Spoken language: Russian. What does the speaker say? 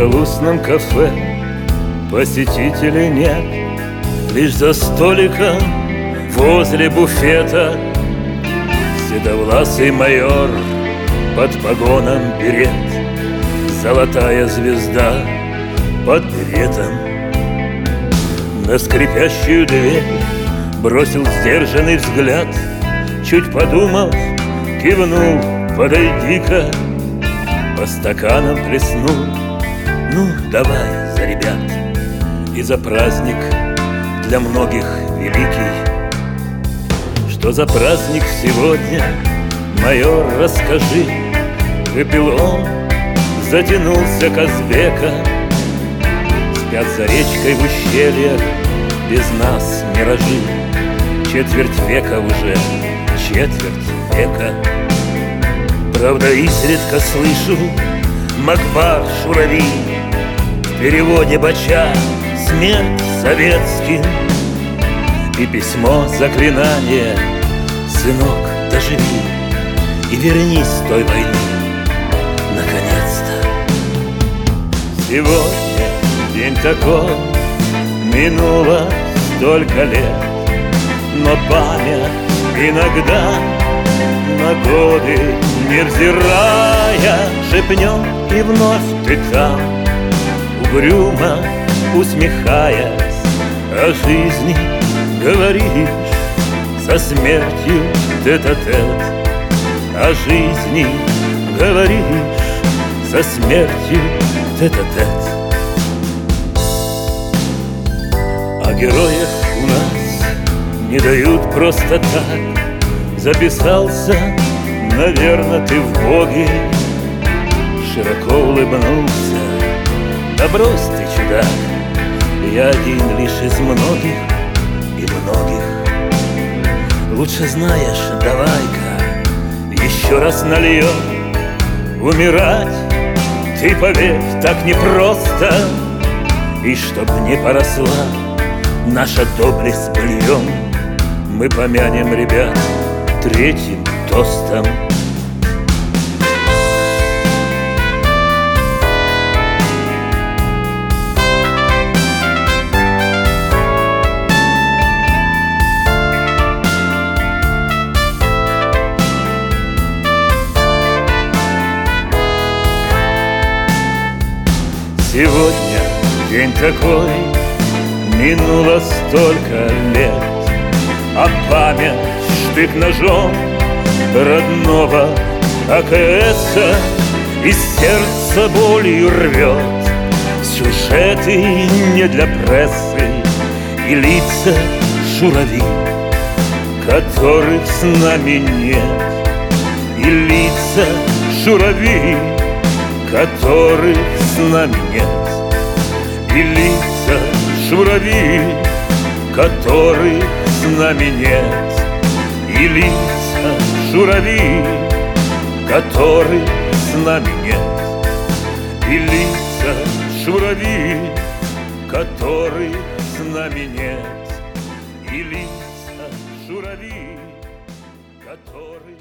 захолустном кафе. Посетителей нет Лишь за столиком возле буфета. Седовласый майор под погоном берет. Золотая звезда под беретом. На скрипящую дверь бросил сдержанный взгляд. Чуть подумал, кивнул, подойди-ка По стаканам плеснул, ну давай за ребят. И за праздник для многих великий. Что за праздник сегодня, майор, расскажи. Выпил он, затянулся Казбека Спят за речкой в ущельях без нас миражи. Четверть века уже, четверть века. Правда, изредка слышу Макбар Шурави. В переводе Бача смерть советским И письмо заклинание Сынок, доживи И вернись той войны Наконец-то. Сегодня день такой Минуло столько лет Но память иногда на годы Невзирая, шепнет и вновь ты там. Угрюмо усмехаясь о жизни Говоришь со смертью тет-а-тет. О жизни говоришь со смертью тет-а-тет. О героях у нас не дают просто так Записался, наверное, ты в Боге. Широко улыбнулся Да брось ты, чудак Я один лишь из многих и многих. Лучше знаешь, давай-ка Еще раз нальем Умирать, ты поверь, так непросто. И чтоб не поросла наша доблесть быльем Мы помянем ребят третьим тостом. Сегодня день такой, минуло столько лет, А память штык ножом родного АКСа Из сердца болью рвет. Сюжеты не для прессы И лица шурави Которых с нами нет. И лица шурави Которых с нами нет. И лица шурави Которых с нами нет и лица журавли, которых с нами нет, и лица журавли, которых с нами нет, и лица журавли, которых